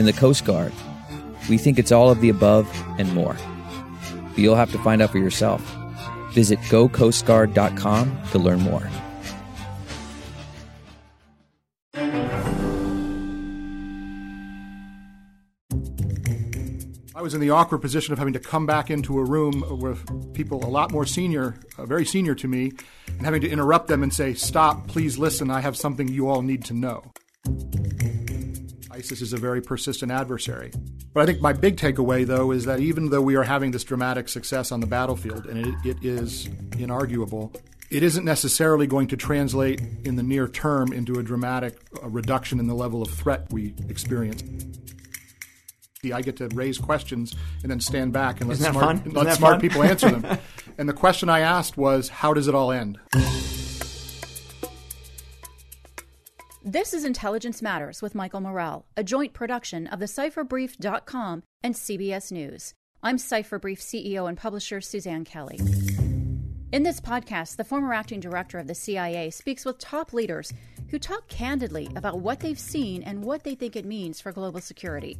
In the Coast Guard, we think it's all of the above and more. But you'll have to find out for yourself. Visit gocoastguard.com to learn more. I was in the awkward position of having to come back into a room with people a lot more senior, uh, very senior to me, and having to interrupt them and say, Stop, please listen, I have something you all need to know. ISIS is a very persistent adversary. But I think my big takeaway, though, is that even though we are having this dramatic success on the battlefield, and it, it is inarguable, it isn't necessarily going to translate in the near term into a dramatic uh, reduction in the level of threat we experience. I get to raise questions and then stand back and let Isn't smart, let smart fun? people answer them. and the question I asked was, how does it all end? This is Intelligence Matters with Michael Morell, a joint production of the CipherBrief.com and CBS News. I'm CipherBrief CEO and publisher Suzanne Kelly. In this podcast, the former acting director of the CIA speaks with top leaders who talk candidly about what they've seen and what they think it means for global security.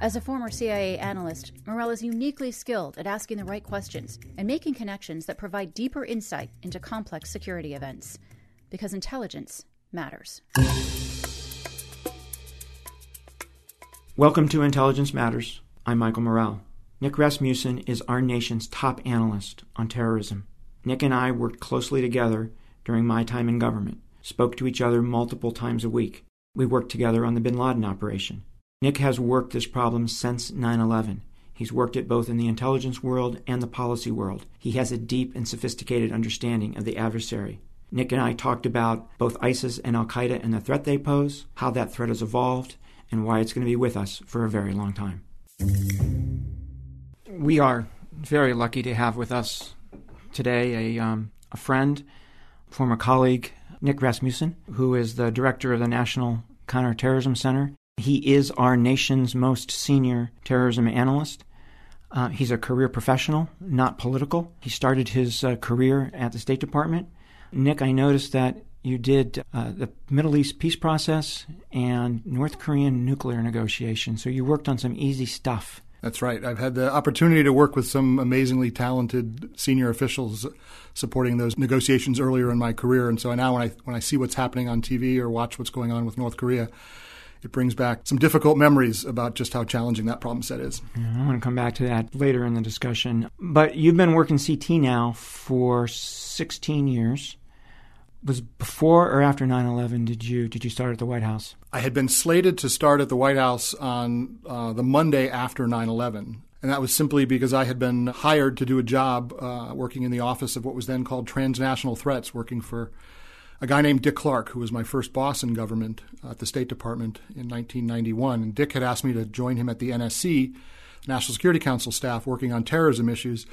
As a former CIA analyst, Morell is uniquely skilled at asking the right questions and making connections that provide deeper insight into complex security events. Because intelligence matters. Welcome to Intelligence Matters. I'm Michael Morell. Nick Rasmussen is our nation's top analyst on terrorism. Nick and I worked closely together during my time in government, spoke to each other multiple times a week. We worked together on the bin Laden operation. Nick has worked this problem since 9 11. He's worked it both in the intelligence world and the policy world. He has a deep and sophisticated understanding of the adversary. Nick and I talked about both ISIS and Al Qaeda and the threat they pose, how that threat has evolved, and why it's going to be with us for a very long time. We are very lucky to have with us today a, um, a friend, former colleague, Nick Rasmussen, who is the director of the National Counterterrorism Center. He is our nation's most senior terrorism analyst. Uh, he's a career professional, not political. He started his uh, career at the State Department. Nick, I noticed that you did uh, the Middle East peace process and North Korean nuclear negotiations, so you worked on some easy stuff. That's right. I've had the opportunity to work with some amazingly talented senior officials supporting those negotiations earlier in my career, and so now when I when I see what's happening on TV or watch what's going on with North Korea, it brings back some difficult memories about just how challenging that problem set is. Yeah, I want to come back to that later in the discussion. But you've been working CT now for 16 years. Was before or after 9/11 did you did you start at the White House? I had been slated to start at the White House on uh, the Monday after 9 11. And that was simply because I had been hired to do a job uh, working in the office of what was then called Transnational Threats, working for a guy named Dick Clarke, who was my first boss in government at the State Department in 1991. And Dick had asked me to join him at the NSC, National Security Council staff, working on terrorism issues.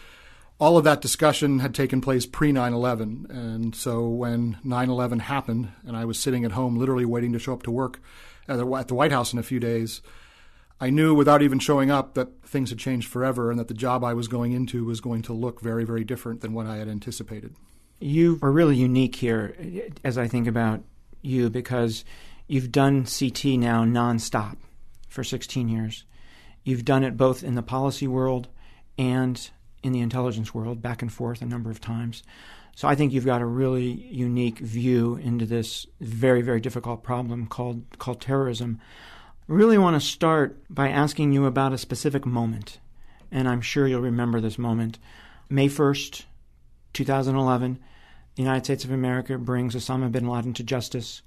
All of that discussion had taken place pre 9 11. And so when 9 11 happened, and I was sitting at home literally waiting to show up to work at the, at the White House in a few days, I knew without even showing up that things had changed forever and that the job I was going into was going to look very, very different than what I had anticipated. You are really unique here as I think about you because you've done CT now nonstop for 16 years. You've done it both in the policy world and in the intelligence world, back and forth a number of times. So I think you've got a really unique view into this very, very difficult problem called called terrorism. I really want to start by asking you about a specific moment, and I'm sure you'll remember this moment. May 1st, 2011, the United States of America brings Osama bin Laden to justice.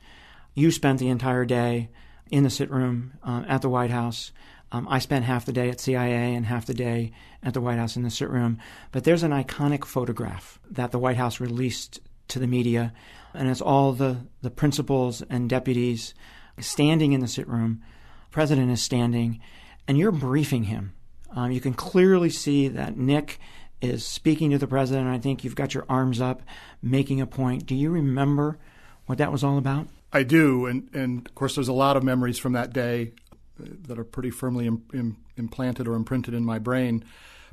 You spent the entire day in the sit room uh, at the White House. Um, I spent half the day at CIA and half the day at the White House in the sit room. But there's an iconic photograph that the White House released to the media, and it's all the, the principals and deputies standing in the sit room. The President is standing, and you're briefing him. Um, you can clearly see that Nick is speaking to the president. I think you've got your arms up, making a point. Do you remember what that was all about? I do, and and of course, there's a lot of memories from that day that are pretty firmly Im- Im- implanted or imprinted in my brain.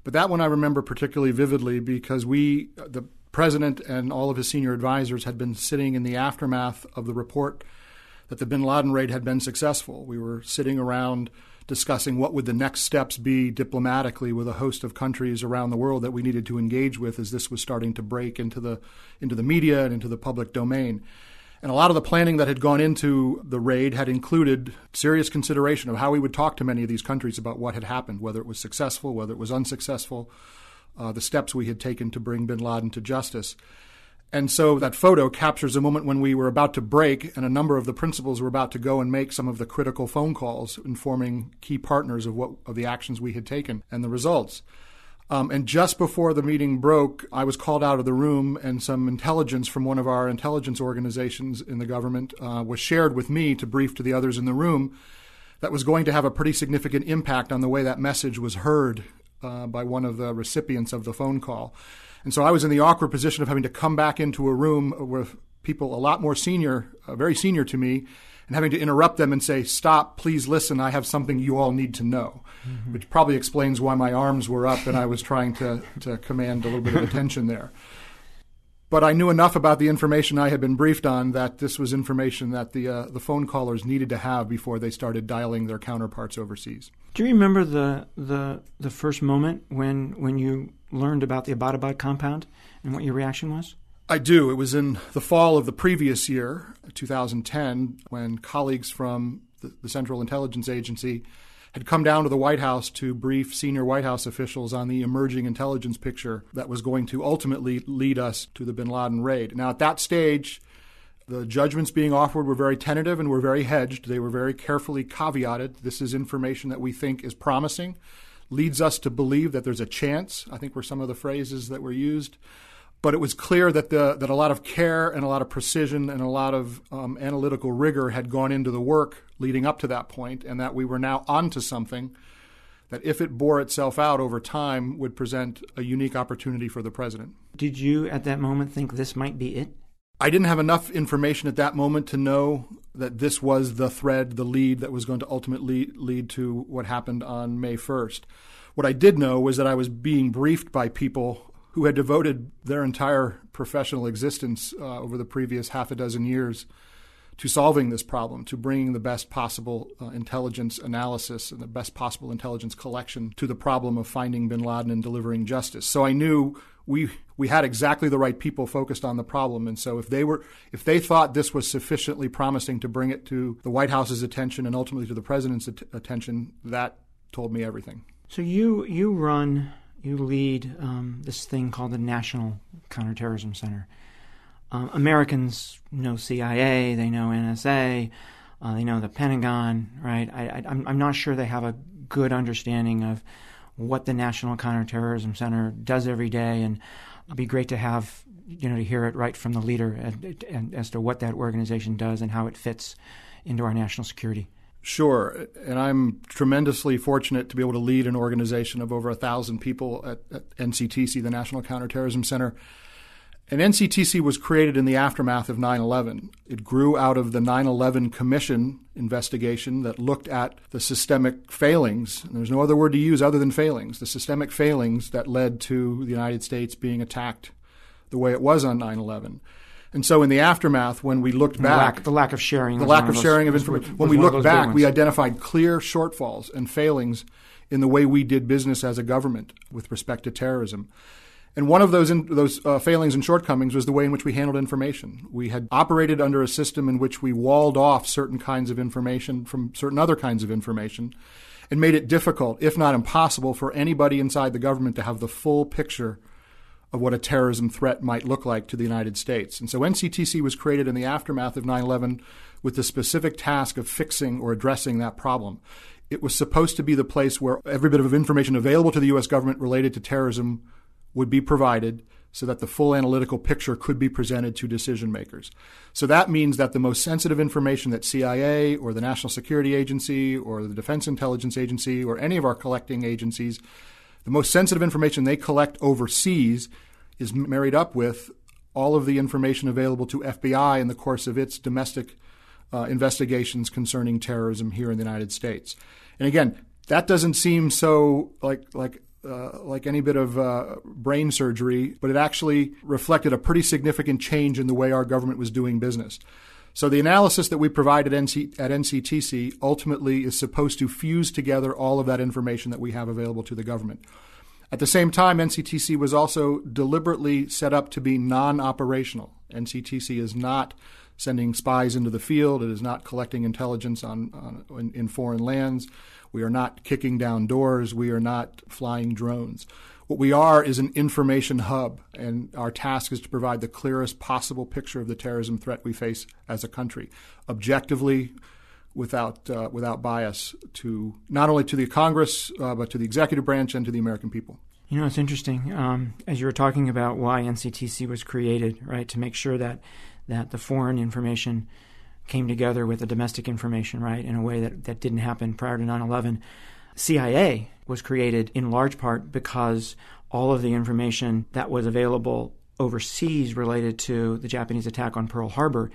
But that one I remember particularly vividly because we, the president and all of his senior advisors, had been sitting in the aftermath of the report that the bin Laden raid had been successful. We were sitting around discussing what would the next steps be diplomatically with a host of countries around the world that we needed to engage with as this was starting to break into the into the media and into the public domain. And a lot of the planning that had gone into the raid had included serious consideration of how we would talk to many of these countries about what had happened, whether it was successful, whether it was unsuccessful, uh, the steps we had taken to bring bin Laden to justice. And so that photo captures a moment when we were about to break, and a number of the principals were about to go and make some of the critical phone calls, informing key partners of what of the actions we had taken and the results. Um, and just before the meeting broke, I was called out of the room, and some intelligence from one of our intelligence organizations in the government uh, was shared with me to brief to the others in the room that was going to have a pretty significant impact on the way that message was heard uh, by one of the recipients of the phone call. And so I was in the awkward position of having to come back into a room with people a lot more senior, uh, very senior to me, and having to interrupt them and say, Stop, please listen, I have something you all need to know, mm-hmm. which probably explains why my arms were up and I was trying to, to command a little bit of attention there. But I knew enough about the information I had been briefed on that this was information that the, uh, the phone callers needed to have before they started dialing their counterparts overseas. Do you remember the, the, the first moment when, when you learned about the Abbottabad compound and what your reaction was? I do. It was in the fall of the previous year, 2010, when colleagues from the, the, Central Intelligence Agency had come down to the White House to brief senior White House officials on the emerging intelligence picture that was going to ultimately lead us to the bin Laden raid. Now, at that stage, the judgments being offered were very tentative and were very hedged. They were very carefully caveated. This is information that we think is promising, leads us to believe that there's a chance, I think were some of the phrases that were used but it was clear that the that a lot of care and a lot of precision and a lot of um, analytical rigor had gone into the work leading up to that point, and that we were now onto something that, if it bore itself out over time, would present a unique opportunity for the president. Did you, at that moment, think this might be it? I didn't have enough information at that moment to know that this was the thread, the lead that was going to ultimately lead to what happened on May 1st. What I did know was that I was being briefed by people who had devoted their entire professional existence uh, over the previous half a dozen years to solving this problem, to bringing the best possible uh, intelligence analysis and the best possible intelligence collection to the problem of finding bin Laden and delivering justice. So I knew we we had exactly the right people focused on the problem and so if they were if they thought this was sufficiently promising to bring it to the White House's attention and ultimately to the president's at- attention that told me everything. So you you run you lead um, this thing called the National Counterterrorism Center. Um, Americans know CIA, they know NSA, uh, they know the Pentagon, right? I, am not sure they have a good understanding of what the National Counterterrorism Center does every day, and it'd be great to have you know to hear it right from the leader and, and as to what that organization does and how it fits into our national security. Sure, and I'm tremendously fortunate to be able to lead an organization of over a thousand people at, at, NCTC, the National Counterterrorism Center. And NCTC was created in the aftermath of 9 11. It grew out of the 9 11 Commission investigation that looked at the systemic failings, there's no other word to use other than failings, the systemic failings that led to the United States being attacked the way it was on 9 11. And so, in the aftermath, when we looked the back, lack, the lack of sharing, the lack of, sharing of information. When we looked back, we identified clear shortfalls and failings in the way we did business as a government with respect to terrorism. And one of those in, those uh, failings and shortcomings was the way in which we handled information. We had operated under a system in which we walled off certain kinds of information from certain other kinds of information, and made it difficult, if not impossible, for anybody inside the government to have the full picture of what a terrorism threat might look like to the United States. And so NCTC was created in the aftermath of 9 11 with the specific task of fixing or addressing that problem. It was supposed to be the place where every bit of information available to the U.S. government related to terrorism would be provided so that the full analytical picture could be presented to decision makers. So that means that the most sensitive information that CIA or the National Security Agency or the Defense Intelligence Agency or any of our collecting agencies, the most sensitive information they collect overseas is married up with all of the information available to FBI in the course of its domestic uh, investigations concerning terrorism here in the United States. And again, that doesn't seem so like like uh, like any bit of uh, brain surgery, but it actually reflected a pretty significant change in the way our government was doing business. So the analysis that we provide at, NC, at NCTC ultimately is supposed to fuse together all of that information that we have available to the government. At the same time, NCTC was also deliberately set up to be non operational. NCTC is not sending spies into the field, it is not collecting intelligence on, on in, in foreign lands. We are not kicking down doors. We are not flying drones. What we are is an information hub, and our task is to provide the clearest possible picture of the terrorism threat we face as a country, objectively, without uh, without bias, to not only to the Congress uh, but to the executive branch and to the American people. You know, it's interesting um, as you were talking about why NCTC was created, right, to make sure that that the foreign information came together with the domestic information, right, in a way that, that didn't happen prior to 9 11. CIA was created in large part because all of the information that was available overseas related to the Japanese attack on Pearl Harbor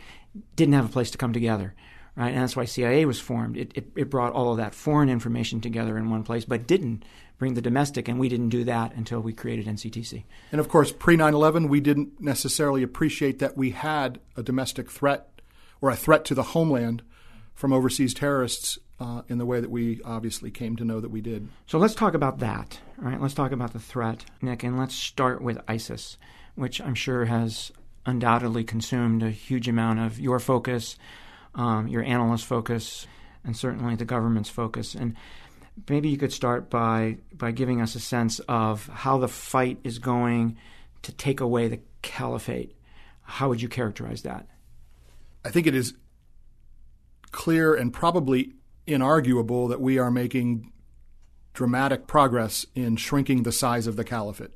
didn't have a place to come together. Right? And that's why CIA was formed. It, it, it brought all of that foreign information together in one place, but didn't bring the domestic, and we didn't do that until we created NCTC. And of course, pre 9 11, we didn't necessarily appreciate that we had a domestic threat or a threat to the homeland from overseas terrorists uh, in the way that we obviously came to know that we did. So let's talk about that. All right, let's talk about the threat, Nick, and let's start with ISIS, which I'm sure has undoubtedly consumed a huge amount of your focus, um, your analyst focus, and certainly the government's focus. And maybe you could start by by giving us a sense of how the fight is going to take away the caliphate. How would you characterize that? I think it is clear and probably inarguable that we are making dramatic progress in shrinking the size of the caliphate.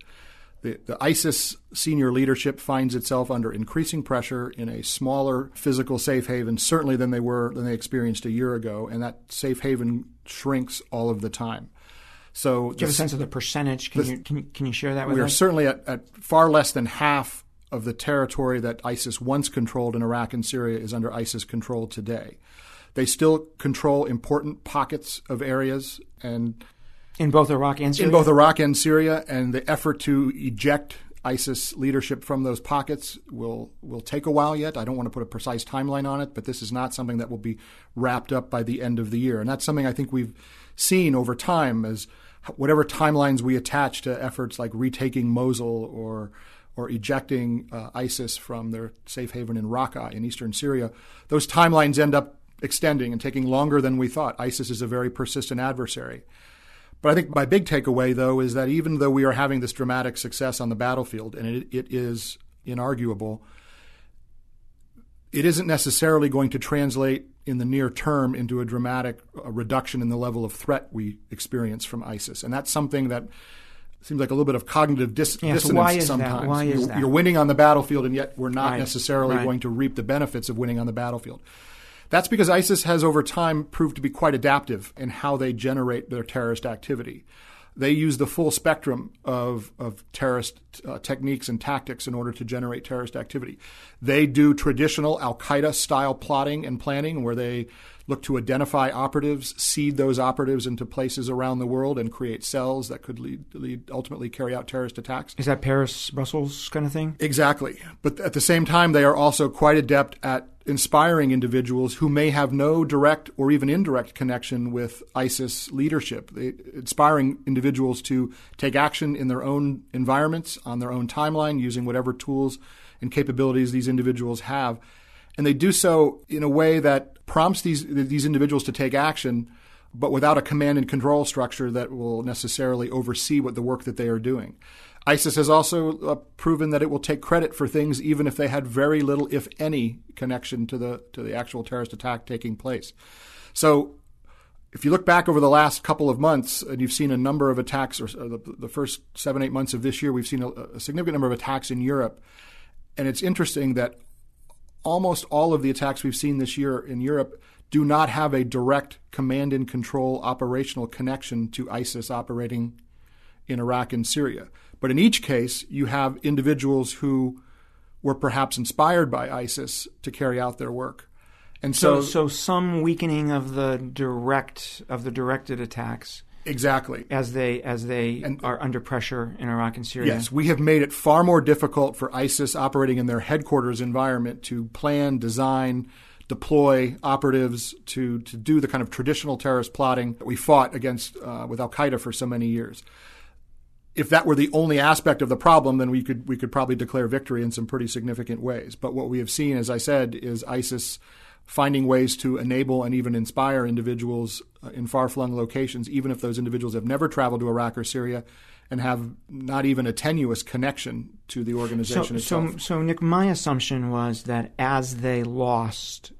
The, the, ISIS senior leadership finds itself under increasing pressure in a smaller physical safe haven, certainly than they were than they experienced a year ago, and that safe haven shrinks all of the time. So, do you have a sense of the percentage? Can, the, you, can can you share that with we us? We are certainly at, at far less than half of the territory that ISIS once controlled in Iraq and Syria is under ISIS control today. They still control important pockets of areas and in both Iraq and Syria. In both Iraq and Syria, and the effort to eject ISIS leadership from those pockets will will take a while yet. I don't want to put a precise timeline on it, but this is not something that will be wrapped up by the end of the year. And that's something I think we've seen over time as whatever timelines we attach to efforts like retaking Mosul or or ejecting uh, ISIS from their safe haven in Raqqa in eastern Syria, those timelines end up extending and taking longer than we thought. ISIS is a very persistent adversary. But I think my big takeaway, though, is that even though we are having this dramatic success on the battlefield, and it, it is inarguable, it isn't necessarily going to translate in the near term into a dramatic uh, reduction in the level of threat we experience from ISIS. And that's something that seems like a little bit of cognitive dis- yeah, dissonance so why is sometimes. That? Why is you're, that? you're winning on the battlefield, and yet we're not right. necessarily right. going to reap the benefits of winning on the battlefield. That's because ISIS has over time proved to be quite adaptive in how they generate their terrorist activity. They use the full spectrum of, of terrorist uh, techniques and tactics in order to generate terrorist activity. They do traditional Al Qaeda style plotting and planning where they look to identify operatives, seed those operatives into places around the world, and create cells that could lead, lead ultimately carry out terrorist attacks. Is that Paris, Brussels kind of thing? Exactly. But at the same time, they are also quite adept at inspiring individuals who may have no direct or even indirect connection with ISIS leadership, they, inspiring individuals to take action in their own environments, on their own timeline, using whatever tools and capabilities these individuals have. And they do so in a way that prompts these, these individuals to take action, but without a command and control structure that will necessarily oversee what the work that they are doing. ISIS has also uh, proven that it will take credit for things even if they had very little, if any, connection to the to the actual terrorist attack taking place. So, if you look back over the last couple of months, and you've seen a number of attacks, or, or the, the, first seven eight months of this year, we've seen a, a significant number of attacks in Europe, and it's interesting that almost all of the attacks we've seen this year in Europe do not have a direct command and control operational connection to ISIS operating in Iraq and Syria. But in each case, you have individuals who were perhaps inspired by ISIS to carry out their work. And so, so, so some weakening of the direct of the directed attacks. Exactly. As they as they and, are under pressure in Iraq and Syria. Yes, we have made it far more difficult for ISIS operating in their headquarters environment to plan, design, deploy operatives to to do the kind of traditional terrorist plotting that we fought against uh, with Al Qaeda for so many years if that were the only aspect of the problem, then we could we could probably declare victory in some pretty significant ways. But what we have seen, as I said, is ISIS finding ways to enable and even inspire individuals uh, in far-flung locations, even if those individuals have never traveled to Iraq or Syria and have not even a tenuous connection to the organization so, itself. So, so Nick, my assumption was that as they lost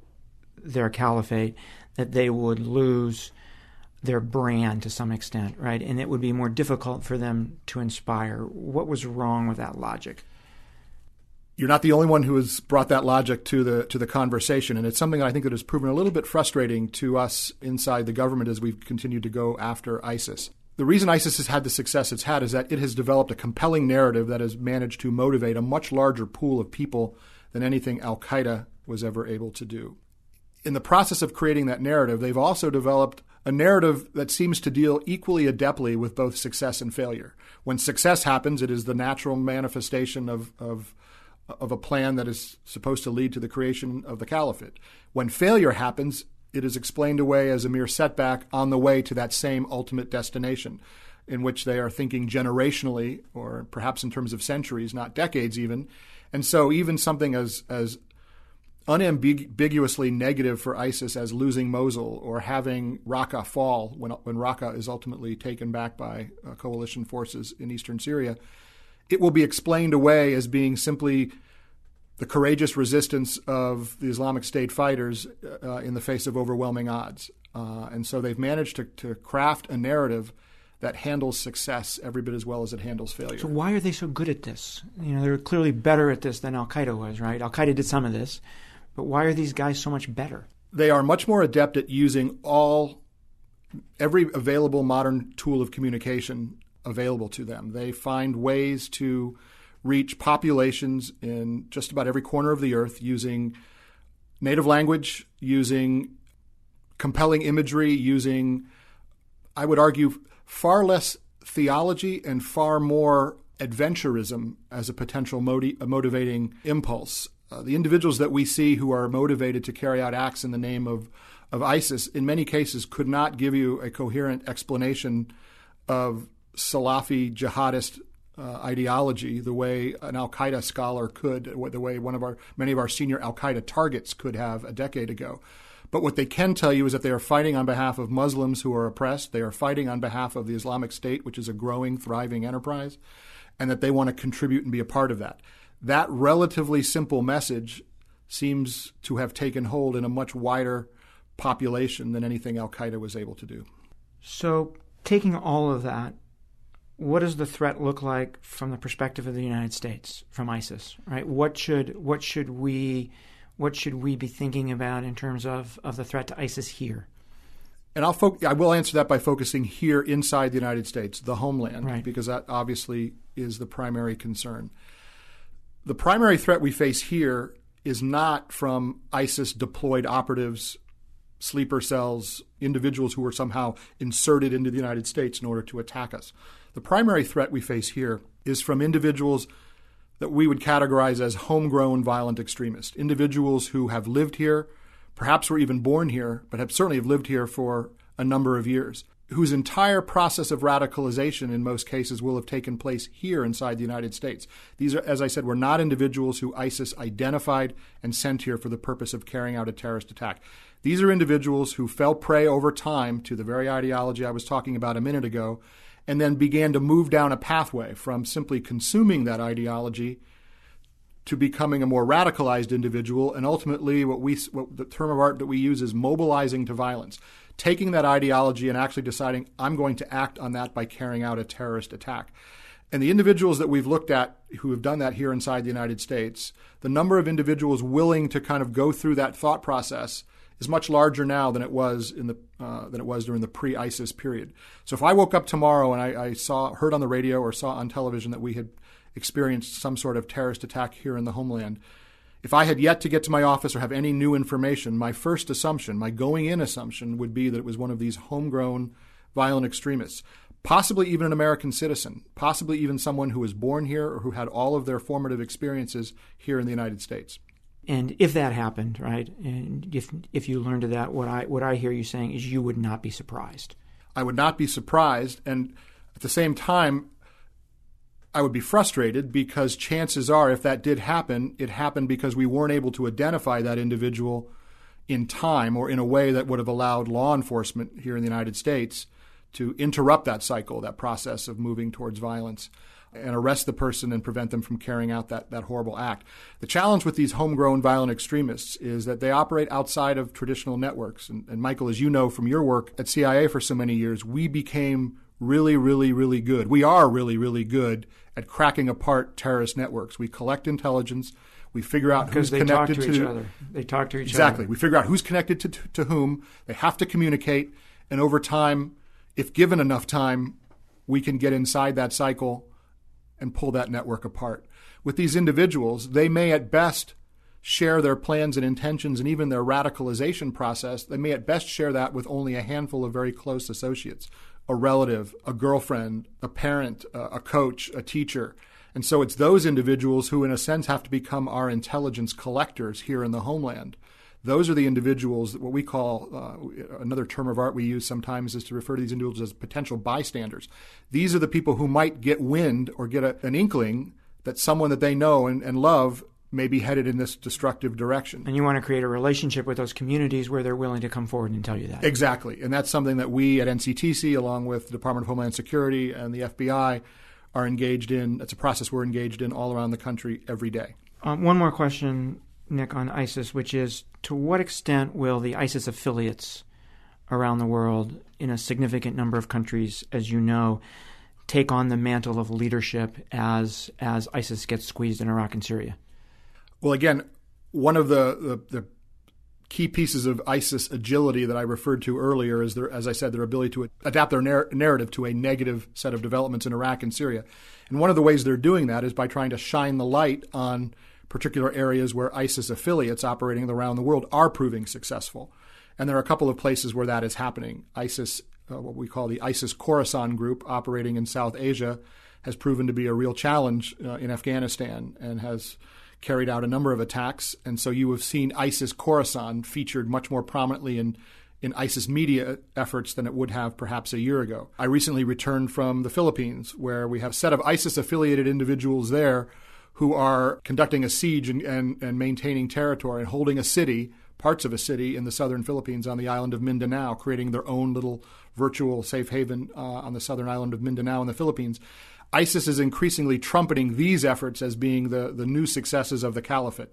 their caliphate, that they would lose their brand to some extent, right? And it would be more difficult for them to inspire. What was wrong with that logic? You're not the only one who has brought that logic to the to the conversation, and it's something I think that has proven a little bit frustrating to us inside the government as we've continued to go after ISIS. The reason ISIS has had the success it's had is that it has developed a compelling narrative that has managed to motivate a much larger pool of people than anything Al Qaeda was ever able to do. In the process of creating that narrative, they've also developed a narrative that seems to deal equally adeptly with both success and failure. When success happens, it is the natural manifestation of, of, of a plan that is supposed to lead to the creation of the caliphate. When failure happens, it is explained away as a mere setback on the way to that same ultimate destination, in which they are thinking generationally, or perhaps in terms of centuries, not decades even. And so, even something as, as unambiguously negative for ISIS as losing Mosul or having Raqqa fall when, when Raqqa is ultimately taken back by uh, coalition forces in eastern Syria, it will be explained away as being simply the courageous resistance of the Islamic State fighters uh, in the face of overwhelming odds. Uh, and so they've managed to, to craft a narrative that handles success every bit as well as it handles failure. So why are they so good at this? You know, they're clearly better at this than Al Qaeda was, right? Al Qaeda did some of this, but why are these guys so much better? They are much more adept at using all every available modern tool of communication available to them. They find ways to reach populations in just about every corner of the earth using native language, using compelling imagery, using, I would argue, far less theology and far more adventurism as a potential a motivating impulse. Uh, the individuals that we see who are motivated to carry out acts in the name of, of ISIS, in many cases, could not give you a coherent explanation of Salafi jihadist uh, ideology the way an Al Qaeda scholar could, the way one of our many of our senior Al Qaeda targets could have a decade ago. But what they can tell you is that they are fighting on behalf of Muslims who are oppressed. They are fighting on behalf of the Islamic State, which is a growing, thriving enterprise, and that they want to contribute and be a part of that that relatively simple message seems to have taken hold in a much wider population than anything Al Qaeda was able to do. So, taking all of that, what does the threat look like from the perspective of the United States from ISIS? Right? What should what should we what should we be thinking about in terms of, of the threat to ISIS here? And I'll fo- I will answer that by focusing here inside the United States, the homeland, right. because that obviously is the primary concern the primary threat we face here is not from ISIS deployed operatives sleeper cells, individuals who were somehow inserted into the United States in order to attack us. The primary threat we face here is from individuals that we would categorize as homegrown violent extremists, individuals who have lived here, perhaps were even born here, but have certainly have lived here for a number of years, whose entire process of radicalization in most cases will have taken place here inside the United States. These are, as I said, were not individuals who ISIS identified and sent here for the purpose of carrying out a terrorist attack. These are individuals who fell prey over time to the very ideology I was talking about a minute ago and then began to move down a pathway from simply consuming that ideology to becoming a more radicalized individual. And ultimately what we what the term of art that we use is mobilizing to violence taking that ideology and actually deciding I'm going to act on that by carrying out a terrorist attack. And the individuals that we've looked at who have done that here inside the United States the number of individuals willing to kind of go through that thought process is much larger now than it was in the uh, than it was during the pre-ISIS period. So if I woke up tomorrow and I, I, saw heard on the radio or saw on television that we had experienced some sort of terrorist attack here in the homeland, if I had yet to get to my office or have any new information, my first assumption, my going in assumption, would be that it was one of these homegrown violent extremists. Possibly even an American citizen, possibly even someone who was born here or who had all of their formative experiences here in the United States. And if that happened, right, and if if you learned of that, what I what I hear you saying is you would not be surprised. I would not be surprised, and at the same time, I would be frustrated because chances are, if that did happen, it happened because we weren't able to identify that individual in time or in a way that would have allowed law enforcement here in the United States to interrupt that cycle, that process of moving towards violence and arrest the person and prevent them from carrying out that, that horrible act. The challenge with these homegrown violent extremists is that they operate outside of traditional networks. And, and Michael, as you know from your work at CIA for so many years, we became really, really, really good. We are really, really good at cracking apart terrorist networks. We collect intelligence. We figure out because who's connected to, to, each other. They talk to each exactly. other. Exactly. We figure out who's connected to, to, to whom. They have to communicate. And over time, if given enough time, we can get inside that cycle and pull that network apart. With these individuals, they may at best share their plans and intentions and even their radicalization process. They may at best share that with only a handful of very close associates a relative, a girlfriend, a parent, uh, a coach, a teacher. And so it's those individuals who, in a sense, have to become our intelligence collectors here in the homeland. Those are the individuals, that what we call uh, another term of art we use sometimes is to refer to these individuals as potential bystanders. These are the people who might get wind or get a, an inkling that someone that they know and, and love may be headed in this destructive direction. And you want to create a relationship with those communities where they're willing to come forward and tell you that. Exactly. And that's something that we at NCTC, along with the Department of Homeland Security and the FBI, are engaged in. It's a process we're engaged in all around the country every day. Um, one more question Nick, on ISIS, which is to what extent will the ISIS affiliates around the world, in a significant number of countries, as you know, take on the mantle of leadership as as ISIS gets squeezed in Iraq and Syria? Well, again, one of the, the, the key pieces of ISIS agility that I referred to earlier is their, as I said, their ability to adapt their narr- narrative to a negative set of developments in Iraq and Syria. And one of the ways they're doing that is by trying to shine the light on particular areas where ISIS affiliates operating around the world are proving successful. And there are a couple of places where that is happening. ISIS, uh, what we call the ISIS Khorasan group operating in South Asia, has proven to be a real challenge uh, in Afghanistan and has carried out a number of attacks. And so you have seen ISIS Khorasan featured much more prominently in in ISIS media efforts than it would have perhaps a year ago. I recently returned from the Philippines, where we have a set of ISIS affiliated individuals there who are conducting a siege and, and, and maintaining territory and holding a city, parts of a city in the southern Philippines on the island of Mindanao, creating their own little virtual safe haven uh, on the southern island of Mindanao in the Philippines. ISIS is increasingly trumpeting these efforts as being the, the new successes of the caliphate.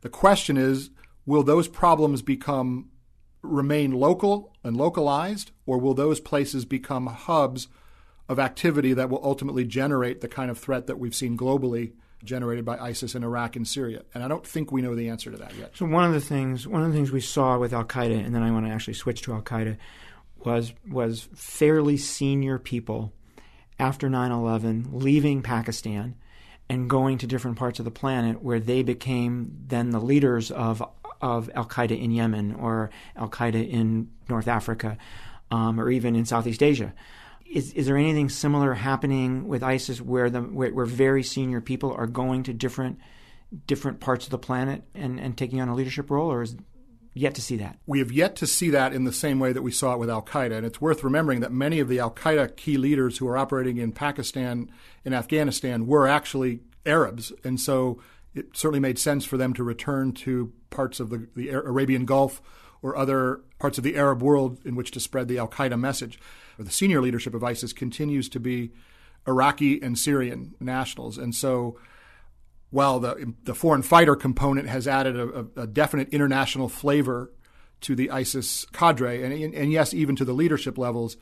The question is will those problems become remain local and localized, or will those places become hubs of activity that will ultimately generate the kind of threat that we've seen globally generated by ISIS in Iraq and Syria? And I don't think we know the answer to that yet. So one of the things one of the things we saw with Al Qaeda, and then I want to actually switch to Al Qaeda, was was fairly senior people after 9/11 leaving Pakistan and going to different parts of the planet where they became then the leaders of of Al Qaeda in Yemen or Al Qaeda in North Africa um, or even in Southeast Asia. Is, is there anything similar happening with ISIS where the where, where very senior people are going to different different parts of the planet and, and taking on a leadership role, or is yet to see that? We have yet to see that in the same way that we saw it with Al Qaeda. And it's worth remembering that many of the Al Qaeda key leaders who are operating in Pakistan and Afghanistan were actually Arabs. And so it certainly made sense for them to return to parts of the, the Arabian Gulf or other parts of the Arab world in which to spread the Al Qaeda message. The senior leadership of ISIS continues to be Iraqi and Syrian nationals. And so while the, the foreign fighter component has added a, a definite international flavor to the ISIS cadre, and, and yes, even to the leadership levels,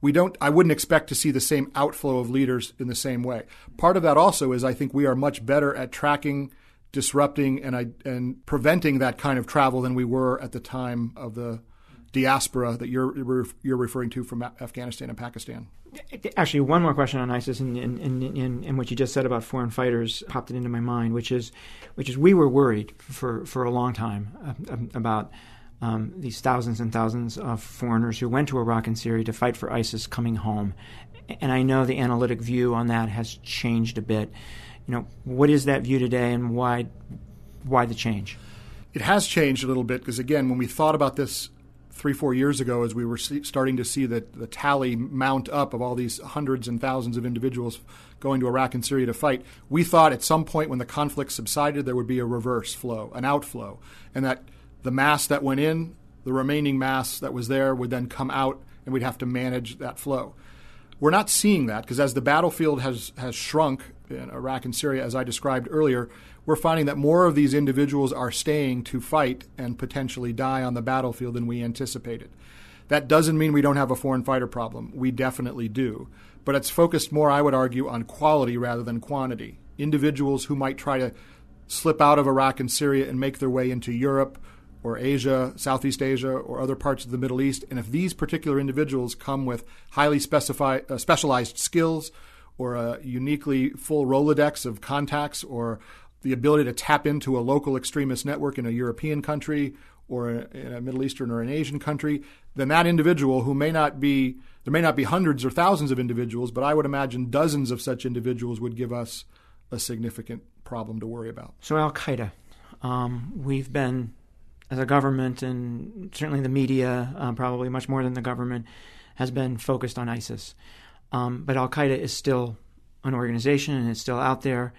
we don't i wouldn't expect to see the same outflow of leaders in the same way part of that also is i think we are much better at tracking disrupting and and preventing that kind of travel than we were at the time of the diaspora that you're you're referring to from Afghanistan and Pakistan. Actually, one more question on ISIS and, and, and, and, what you just said about foreign fighters popped it into my mind, which is, which is we were worried for, for a long time uh, about um, these thousands and thousands of foreigners who went to Iraq and Syria to fight for ISIS coming home. And I know the analytic view on that has changed a bit. You know, what is that view today, and why why the change? It has changed a little bit because again, when we thought about this three, four years ago, as we were see, starting to see the, the tally mount up of all these hundreds and thousands of individuals going to Iraq and Syria to fight, we thought at some point when the conflict subsided, there would be a reverse flow, an outflow, and that the mass that went in, the remaining mass that was there, would then come out, and we'd have to manage that flow. We're not seeing that because as the battlefield has, has shrunk in Iraq and Syria, as I described earlier, we're finding that more of these individuals are staying to fight and potentially die on the battlefield than we anticipated. That doesn't mean we don't have a foreign fighter problem. We definitely do. But it's focused more, I would argue, on quality rather than quantity. Individuals who might try to slip out of Iraq and Syria and make their way into Europe or Asia, Southeast Asia, or other parts of the Middle East. And if these particular individuals come with highly specified, uh, specialized skills or a uniquely full Rolodex of contacts or the ability to tap into a local extremist network in a European country or in a Middle Eastern or an Asian country, then that individual who may not be there may not be hundreds or thousands of individuals, but I would imagine dozens of such individuals would give us a significant problem to worry about. So Al Qaeda, um, we've been as a government and certainly the media, uh, probably much more than the government, has been focused on ISIS. Um, but Al Qaeda is still an organization and it's still out there.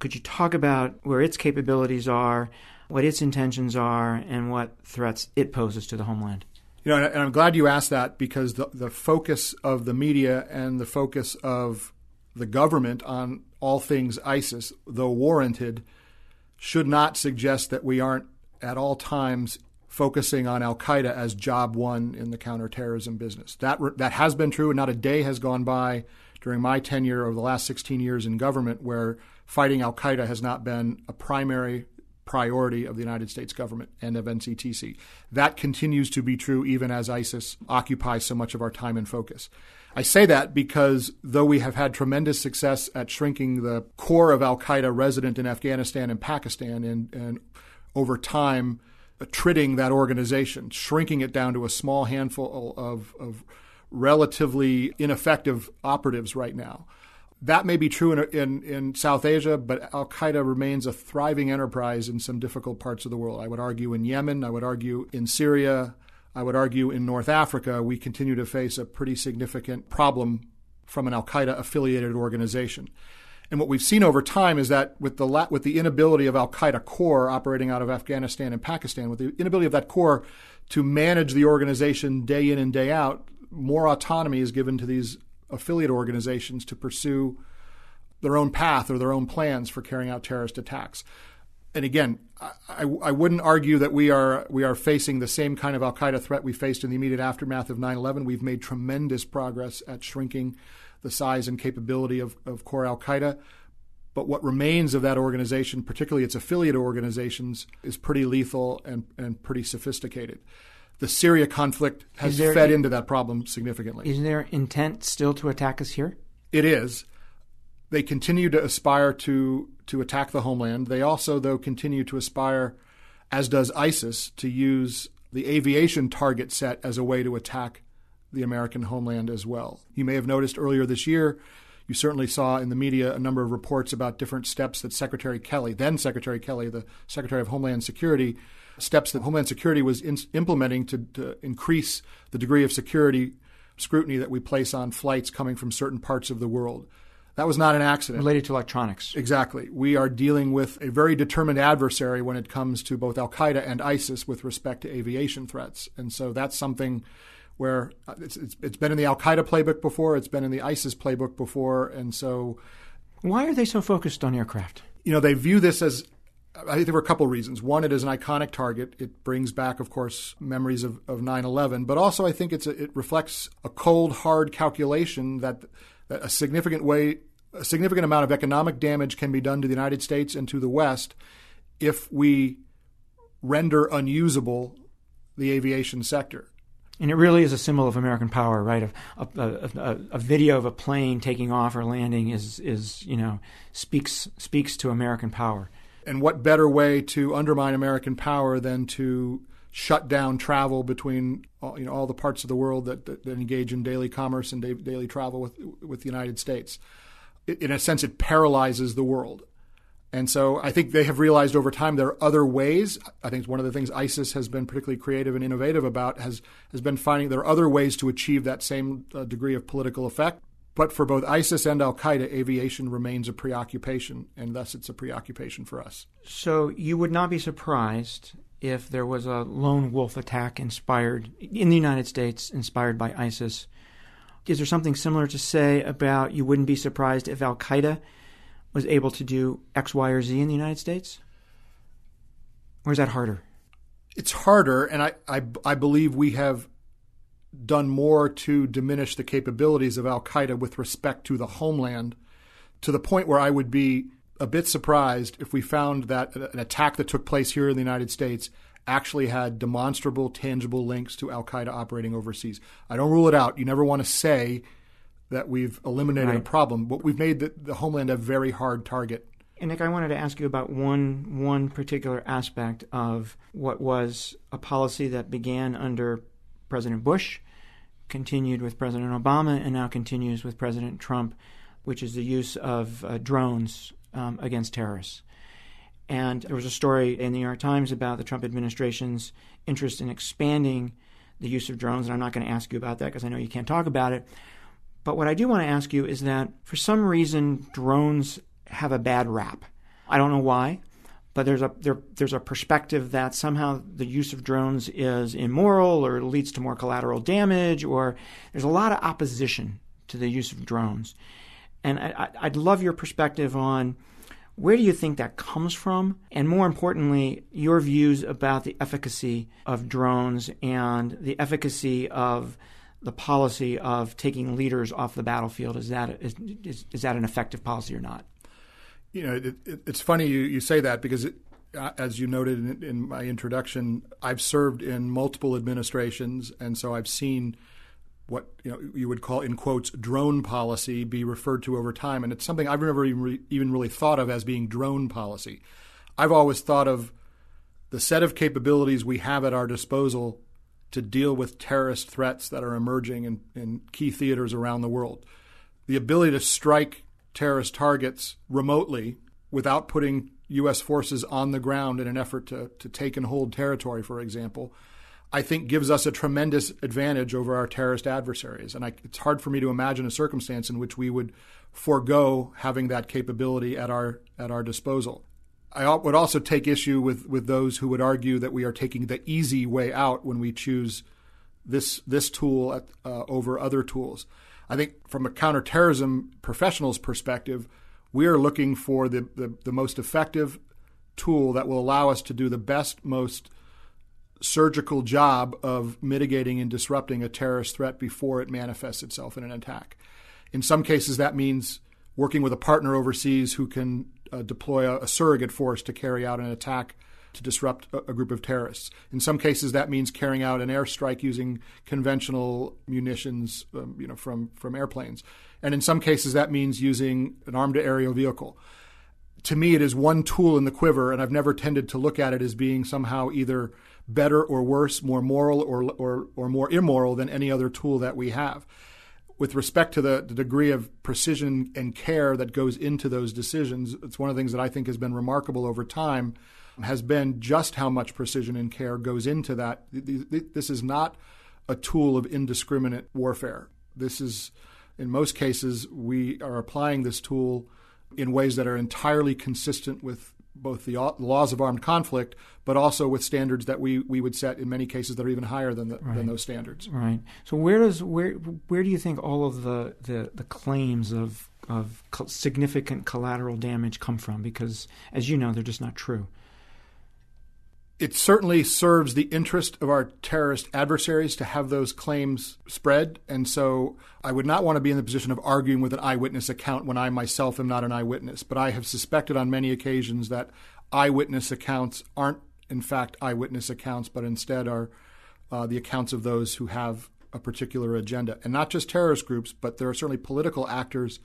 Could you talk about where its capabilities are, what its intentions are, and what threats it poses to the homeland? You know, and I'm glad you asked that because the, the focus of the media and the focus of the government on all things ISIS, though warranted, should not suggest that we aren't at all times focusing on Al Qaeda as job one in the counterterrorism business. That that has been true, and not a day has gone by during my tenure over the last 16 years in government where fighting Al Qaeda has not been a primary priority of the United States government and of NCTC. That continues to be true even as ISIS occupies so much of our time and focus. I say that because though we have had tremendous success at shrinking the core of Al Qaeda resident in Afghanistan and Pakistan and, and over time uh, tridding that organization, shrinking it down to a small handful of, of relatively ineffective operatives right now. That may be true in, in, in South Asia, but Al Qaeda remains a thriving enterprise in some difficult parts of the world. I would argue in Yemen, I would argue in Syria, I would argue in North Africa, we continue to face a pretty significant problem from an Al Qaeda affiliated organization. And what we've seen over time is that with the la- with the inability of Al Qaeda core operating out of Afghanistan and Pakistan, with the inability of that core to manage the organization day in and day out, more autonomy is given to these affiliate organizations to pursue their own path or their own plans for carrying out terrorist attacks. And again, I, I wouldn't argue that we are we are facing the same kind of Al Qaeda threat we faced in the immediate aftermath of 9/11. We've made tremendous progress at shrinking the size and capability of, of core Al Qaeda. But what remains of that organization, particularly its affiliate organizations, is pretty lethal and, and pretty sophisticated the Syria conflict has there, fed into that problem significantly. Is there intent still to attack us here? It is. They continue to aspire to to attack the homeland. They also, though, continue to aspire as does ISIS, to use the aviation target set as a way to attack the American homeland as well. You may have noticed earlier this year, you certainly saw in the media a number of reports about different steps that Secretary Kelly, then Secretary Kelly, the Secretary of Homeland Security, steps that Homeland Security was in, implementing to, to increase the degree of security scrutiny that we place on flights coming from certain parts of the world. That was not an accident. Related to electronics. Exactly. We are dealing with a very determined adversary when it comes to both Al Qaeda and ISIS with respect to aviation threats. And so that's something where uh, it's, it's, it's been in the Al Qaeda playbook before, it's been in the ISIS playbook before. And so. Why are they so focused on aircraft? You know, they view this as I think there were a couple reasons. One, it is an iconic target. It brings back, of course, memories of, of 9-11. But also, I think it's a, it reflects a cold, hard calculation that, that a significant way, a significant amount of economic damage can be done to the United States and to the West if we render unusable the aviation sector. And it really is a symbol of American power, right? A, a, video of a plane taking off or landing is, is you know, speaks speaks to American power. And what better way to undermine American power than to shut down travel between all, you know, all the parts of the world that, that, that engage in daily commerce and da- daily travel with, with the United States? in a sense, it paralyzes the world. And so I think they have realized over time there are other ways. I think one of the things ISIS has been particularly creative and innovative about has, has been finding there are other ways to achieve that same uh, degree of political effect. But for both ISIS and Al Qaeda, aviation remains a preoccupation, and thus it's a preoccupation for us. So you would not be surprised if there was a lone wolf attack inspired in the United States, inspired by ISIS. Is there something similar to say about you wouldn't be surprised if Al Qaeda was able to do X, Y, or Z in the United States? Or is that harder? It's harder, and I, I, I believe we have done more to diminish the capabilities of Al Qaeda with respect to the homeland to the point where I would be a bit surprised if we found that an attack that took place here in the United States actually had demonstrable, tangible links to Al Qaeda operating overseas. I don't rule it out. You never want to say that we've eliminated right. a problem, but we've made the, the homeland a very hard target. And Nick, I wanted to ask you about one one particular aspect of what was a policy that began under President Bush, continued with President Obama, and now continues with President Trump, which is the use of uh, drones um, against terrorists. And there was a story in the New York Times about the Trump administration's interest in expanding the use of drones, and I'm not going to ask you about that because I know you can't talk about it. But what I do want to ask you is that for some reason, drones have a bad rap. I don't know why but there's a there, there's a perspective that somehow the use of drones is immoral or leads to more collateral damage, or there's a lot of opposition to the use of drones. And I, I'd love your perspective on where do you think that comes from, and more importantly, your views about the efficacy of drones and the efficacy of the policy of taking leaders off the battlefield. Is that is, is, is that an effective policy or not? You know, it, it, it's funny you, you say that because, it, uh, as you noted in, in, my introduction, I've served in multiple administrations, and so I've seen what you know you would call in quotes drone policy be referred to over time, and it's something I've never even, re, even really thought of as being drone policy. I've always thought of the set of capabilities we have at our disposal to deal with terrorist threats that are emerging in, in key theaters around the world. The ability to strike terrorist targets remotely without putting U.S. forces on the ground in an effort to, to take and hold territory, for example, I think gives us a tremendous advantage over our terrorist adversaries. And I, it's hard for me to imagine a circumstance in which we would forego having that capability at our at our disposal. I would also take issue with, with those who would argue that we are taking the easy way out when we choose this this tool at, uh, over other tools. I think from a counterterrorism professional's perspective, we are looking for the, the, the most effective tool that will allow us to do the best, most surgical job of mitigating and disrupting a terrorist threat before it manifests itself in an attack. In some cases, that means working with a partner overseas who can uh, deploy a, a, surrogate force to carry out an attack to disrupt a, group of terrorists. In some cases, that means carrying out an airstrike using conventional munitions, um, you know, from from airplanes, and in some cases, that means using an armed aerial vehicle. to me, it is one tool in the quiver, and I've never tended to look at it as being somehow either better or worse, more moral or, or, or more immoral than any other tool that we have. With respect to the, the degree of precision and care that goes into those decisions, it's one of the things that I think has been remarkable over time has been just how much precision and care goes into that. This is not a tool of indiscriminate warfare. This is, in most cases, we are applying this tool in ways that are entirely consistent with both the uh, laws of armed conflict, but also with standards that we, we would set in many cases that are even higher than the, right. than those standards. Right. So where does where where do you think all of the the, the claims of of significant collateral damage come from? Because as you know, they're just not true it certainly serves the interest of our terrorist adversaries to have those claims spread. And so I would not want to be in the position of arguing with an eyewitness account when I myself am not an eyewitness. But I have suspected on many occasions that eyewitness accounts aren't, in fact, eyewitness accounts, but instead are uh, the accounts of those who have a particular agenda. And not just terrorist groups, but there are certainly political actors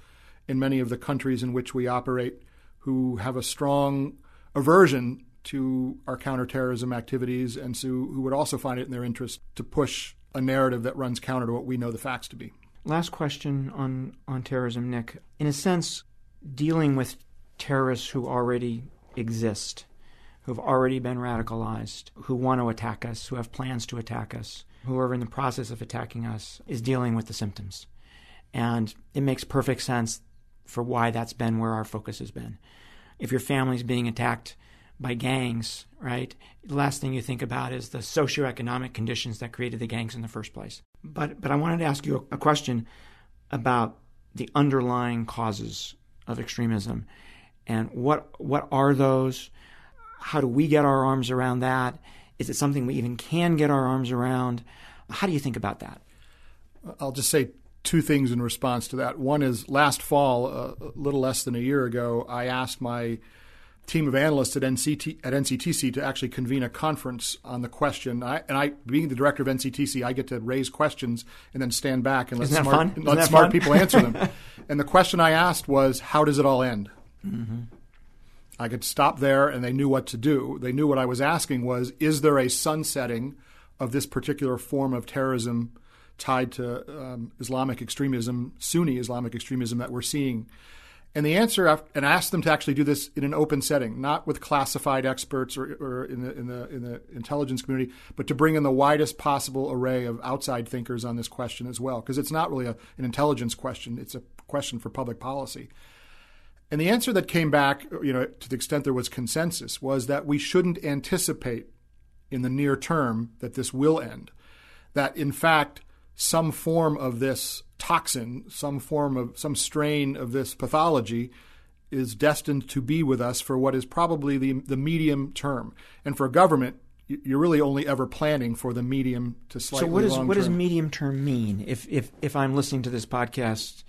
in many of the countries in which we operate who have a strong aversion to our counterterrorism activities and so, who would also find it in their interest to push a narrative that runs counter to what we know the facts to be. Last question on, on terrorism, Nick. In a sense, dealing with terrorists who already exist, who've already been radicalized, who want to attack us, who have plans to attack us, who are in the process of attacking us, is dealing with the symptoms. And it makes perfect sense for why that's been where our focus has been. If your family's being attacked by gangs, right? The last thing you think about is the socioeconomic conditions that created the gangs in the first place. But but I wanted to ask you a, a question about the underlying causes of extremism and what what are those? How do we get our arms around that? Is it something we even can get our arms around? How do you think about that? I'll just say two things in response to that. One is last fall, a little less than a year ago, I asked my team of analysts at, NCT, at NCTC to actually convene a conference on the question. I, and I, being the director of NCTC, I get to raise questions and then stand back and let Isn't smart, let smart people answer them. and the question I asked was, how does it all end? Mm-hmm. I could stop there and they knew what to do. They knew what I was asking was, is there a sunsetting of this particular form of terrorism tied to um, Islamic extremism, Sunni Islamic extremism that we're seeing? And the answer, and I asked them to actually do this in an open setting, not with classified experts or, or in, the, in, the, in the intelligence community, but to bring in the widest possible array of outside thinkers on this question as well, because it's not really a, an intelligence question; it's a question for public policy. And the answer that came back, you know, to the extent there was consensus, was that we shouldn't anticipate in the near term that this will end. That in fact, some form of this toxin, some form of some strain of this pathology is destined to be with us for what is probably the, the medium term. And for a government, you're really only ever planning for the medium to slightly So what, is, what does medium term mean? If, if, if I'm listening to this podcast,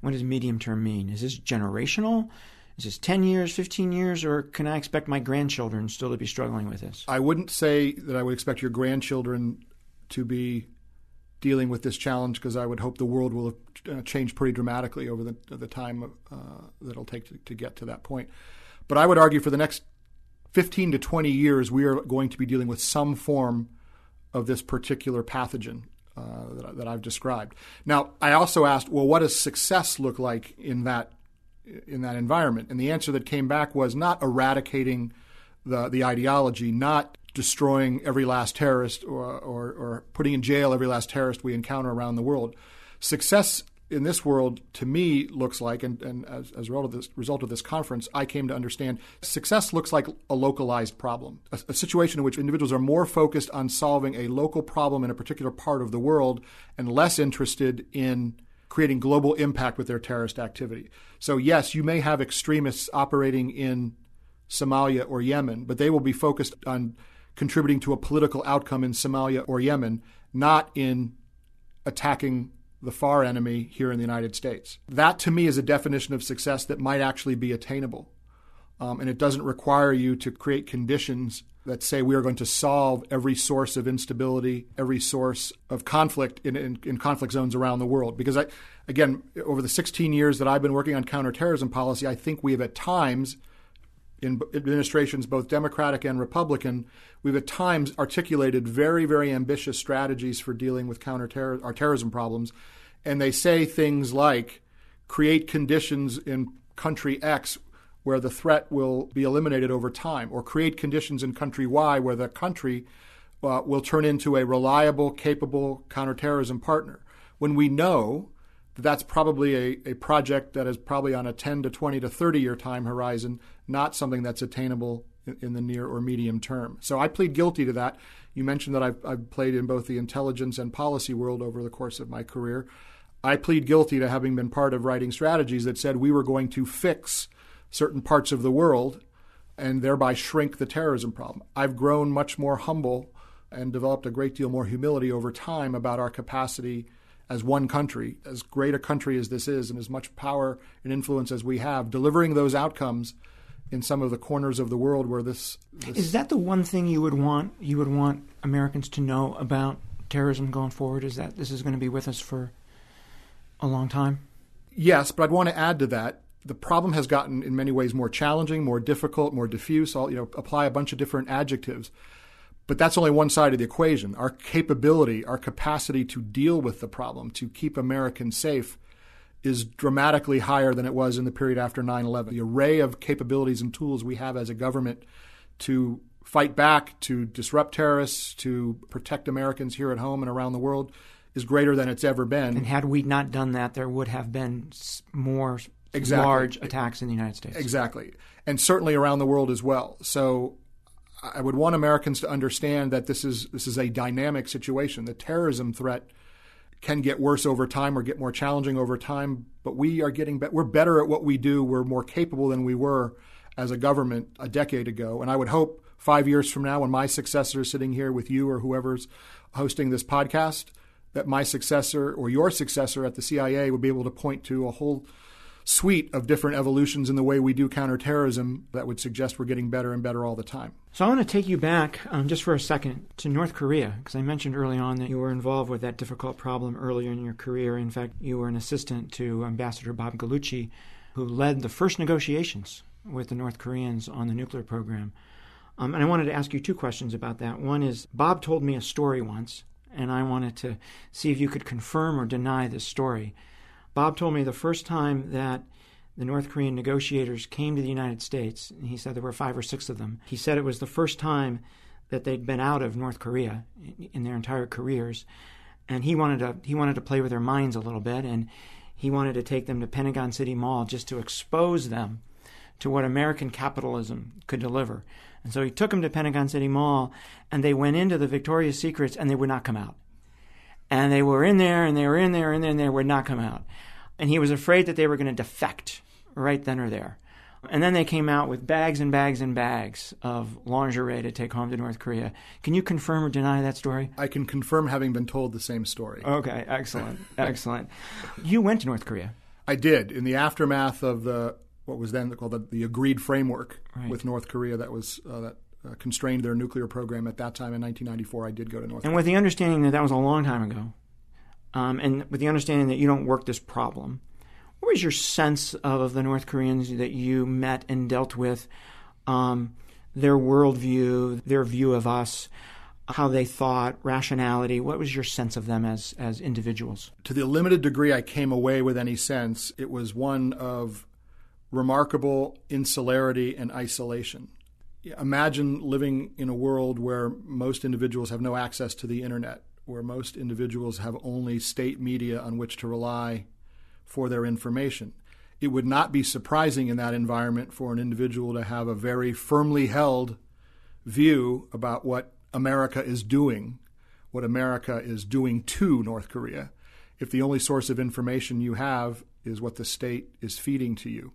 what does medium term mean? Is this generational? Is this 10 years, 15 years, or can I expect my grandchildren still to be struggling with this? I wouldn't say that I would expect your grandchildren to be dealing with this challenge because I would hope the world will have uh, changed pretty dramatically over the, the time uh, that it'll take to, to, get to that point. But I would argue for the next 15 to 20 years, we are going to be dealing with some form of this particular pathogen uh, that, that, I've described. Now, I also asked, well, what does success look like in that in that environment? And the answer that came back was not eradicating the the ideology, not destroying every last terrorist or, or, or, putting in jail every last terrorist we encounter around the world. Success in this world, to me, looks like, and, and as, as a result of, this, result of this conference, I came to understand success looks like a localized problem, a, a situation in which individuals are more focused on solving a local problem in a particular part of the world and less interested in creating global impact with their terrorist activity. So, yes, you may have extremists operating in Somalia or Yemen, but they will be focused on contributing to a political outcome in Somalia or Yemen, not in attacking the far enemy here in the United States. That to me is a definition of success that might actually be attainable. Um, and it doesn't require you to create conditions that say we are going to solve every source of instability, every source of conflict in, in, in, conflict zones around the world. Because, I, again, over the 16 years that I've been working on counterterrorism policy, I think we have at times in administrations, both Democratic and Republican, we've at times articulated very, very ambitious strategies for dealing with counter our terrorism problems. And they say things like create conditions in country X where the threat will be eliminated over time, or create conditions in country Y where the country uh, will turn into a reliable, capable counterterrorism partner. When we know that's probably a, a project that is probably on a 10 to 20 to 30 year time horizon, not something that's attainable in, in the near or medium term. So I plead guilty to that. You mentioned that I've, I've played in both the intelligence and policy world over the course of my career. I plead guilty to having been part of writing strategies that said we were going to fix certain parts of the world and thereby shrink the terrorism problem. I've grown much more humble and developed a great deal more humility over time about our capacity as one country, as great a country as this is, and as much power and influence as we have, delivering those outcomes in some of the corners of the world where this, this is that the one thing you would want you would want Americans to know about terrorism going forward is that this is going to be with us for a long time? Yes, but I'd want to add to that the problem has gotten in many ways more challenging, more difficult, more diffuse. I'll you know apply a bunch of different adjectives. But that's only one side of the equation. Our capability, our capacity to deal with the problem, to keep Americans safe, is dramatically higher than it was in the period after 9 11. The array of capabilities and tools we have as a government to fight back, to disrupt terrorists, to protect Americans here at home and around the world is greater than it's ever been. And had we not done that, there would have been more exactly. large attacks in the United States. Exactly. And certainly around the world as well. So I would want Americans to understand that this is this is a dynamic situation. The terrorism threat can get worse over time or get more challenging over time, but we are getting better. we're better at what we do. We're more capable than we were as a government a decade ago. And I would hope 5 years from now when my successor is sitting here with you or whoever's hosting this podcast that my successor or your successor at the CIA would be able to point to a whole suite of different evolutions in the way we do counterterrorism that would suggest we're getting better and better all the time. So I want to take you back um, just for a second to North Korea, because I mentioned early on that you were involved with that difficult problem earlier in your career. In fact, you were an assistant to Ambassador Bob Gallucci, who led the first negotiations with the North Koreans on the nuclear program. Um, and I wanted to ask you two questions about that. One is Bob told me a story once, and I wanted to see if you could confirm or deny this story. Bob told me the first time that the North Korean negotiators came to the United States, and he said there were five or six of them. He said it was the first time that they'd been out of North Korea in their entire careers, and he wanted to he wanted to play with their minds a little bit, and he wanted to take them to Pentagon City Mall just to expose them to what American capitalism could deliver. And so he took them to Pentagon City Mall, and they went into the Victoria's Secrets, and they would not come out and they were in there and they were in there and then they would not come out. And he was afraid that they were going to defect right then or there. And then they came out with bags and bags and bags of lingerie to take home to North Korea. Can you confirm or deny that story? I can confirm having been told the same story. Okay, excellent. excellent. You went to North Korea. I did. In the aftermath of the what was then called the, the agreed framework right. with North Korea that was uh, that uh, constrained their nuclear program at that time in 1994. I did go to North. And with the understanding that that was a long time ago, um, and with the understanding that you don't work this problem, what was your sense of the North Koreans that you met and dealt with, um, their worldview, their view of us? how they thought, rationality. What was your sense of them as as individuals? To the limited degree I came away with any sense, it was one of remarkable insularity and isolation imagine living in a world where most individuals have no access to the internet, where most individuals have only state media on which to rely for their information. It would not be surprising in that environment for an individual to have a very firmly held view about what America is doing, what America is doing to North Korea, if the only source of information you have is what the state is feeding to you.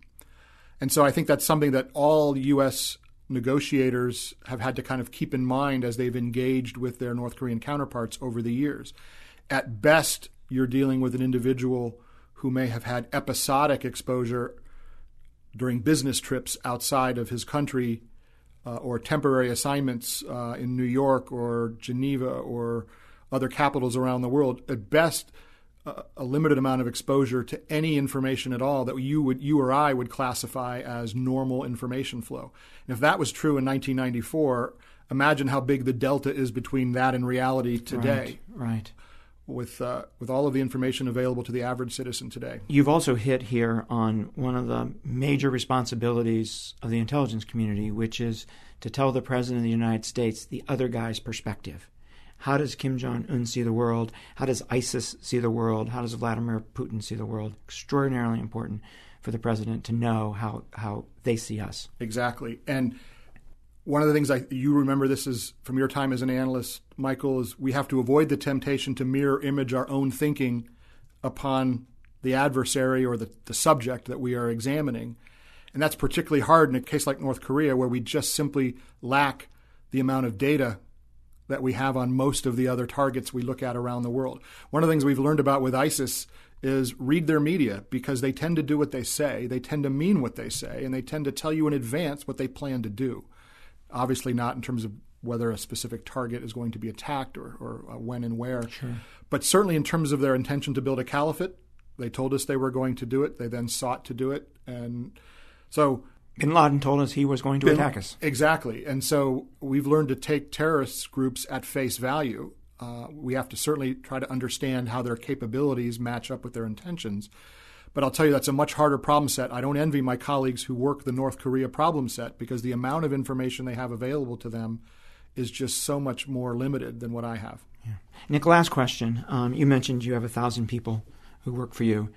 And so I think that's something that all U.S negotiators have had to kind of keep in mind as they've engaged with their North Korean counterparts over the years. At best, you're dealing with an individual who may have had episodic exposure during business trips outside of his country uh, or temporary assignments uh, in New York or Geneva or other capitals around the world. At best, a, a limited amount of exposure to any information at all that you would you or I would classify as normal information flow. And if that was true in 1994, imagine how big the delta is between that and reality today. Right. right. With uh, with all of the information available to the average citizen today. You've also hit here on one of the major responsibilities of the intelligence community, which is to tell the president of the United States the other guy's perspective. How does Kim Jong un see the world? How does ISIS see the world? How does Vladimir Putin see the world? Extraordinarily important for the president to know how, how they see us. Exactly. And one of the things I, you remember this is from your time as an analyst, Michael, is we have to avoid the temptation to mirror image our own thinking upon the adversary or the, the subject that we are examining. And that's particularly hard in a case like North Korea, where we just simply lack the amount of data that we have on most of the other targets we look at around the world. One of the things we've learned about with ISIS is read their media because they tend to do what they say, they tend to mean what they say, and they tend to tell you in advance what they plan to do. Obviously, not in terms of whether a specific target is going to be attacked or, or uh, when and where, sure. but certainly in terms of their intention to build a caliphate. They told us they were going to do it. They then sought to do it, and so Bin Laden told us he was going to Bin, attack us. Exactly. And so we've learned to take terrorist groups at face value. Uh, we have to certainly try to understand how their capabilities match up with their intentions. But I'll tell you, that's a much harder problem set. I don't envy my colleagues who work the North Korea problem set because the amount of information they have available to them is just so much more limited than what I have. Yeah. Nick, last question. Um, you mentioned you have a thousand people who work for you.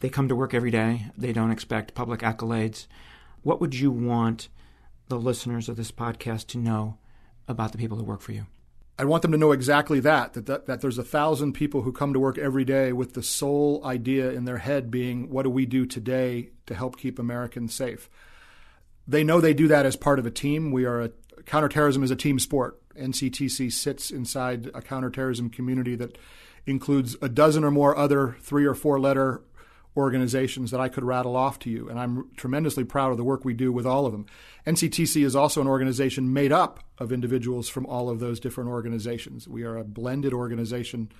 They come to work every day. They don't expect public accolades. What would you want the listeners of this podcast to know about the people who work for you? I want them to know exactly that, that, that, that there's a thousand people who come to work every day with the sole idea in their head being, what do we do today to help keep Americans safe? They know they do that as part of a team. We are a counterterrorism is a team sport. NCTC sits inside a counterterrorism community that includes a dozen or more other three or four letter organizations that I could rattle off to you, and I'm tremendously proud of the work we do with all of them. NCTC is also an organization made up of individuals from all of those different organizations. We are a blended organization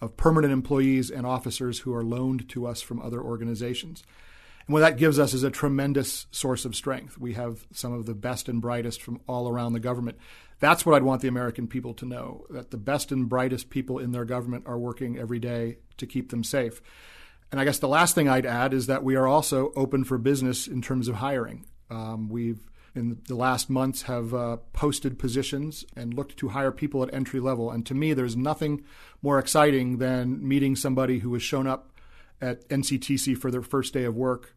of permanent employees and officers who are loaned to us from other organizations. And what that gives us is a tremendous source of strength. We have some of the best and brightest from all around the government. That's what I'd want the American people to know that the best and brightest people in their government are working every day to keep them safe. And I guess the last thing I'd add is that we are also open for business in terms of hiring. Um, we've in the last months have uh, posted positions and looked to hire people at entry level. And to me, there's nothing more exciting than meeting somebody who has shown up at NCTC for their first day of work,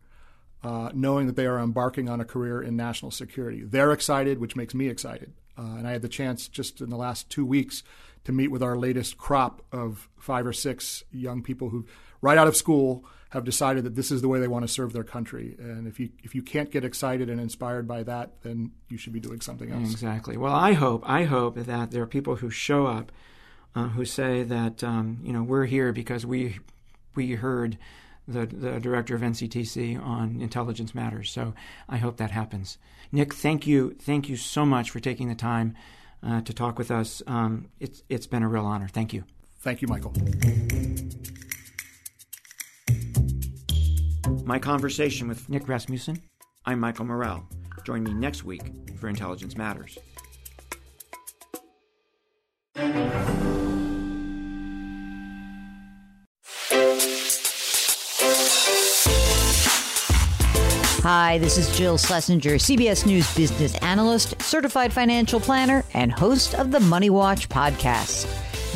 uh, knowing that they are embarking on a career in national security. They're excited, which makes me excited. Uh, and I had the chance just in the last two weeks to meet with our latest crop of five or six young people who right out of school have decided that this is the way they want to serve their country. And if you if you can't get excited and inspired by that, then you should be doing something else. Exactly. Well, I hope I hope that there are people who show up uh, who say that um, you know we're here because we we heard the the director of NCTC on intelligence matters. So I hope that happens. Nick, thank you thank you so much for taking the time uh, to talk with us. Um, it's it's been a real honor. Thank you. Thank you, Michael. My conversation with Nick Rasmussen. I'm Michael Morell. Join me next week for Intelligence Matters. Hi, this is Jill Schlesinger, CBS News business analyst, certified financial planner, and host of the Money Watch podcast.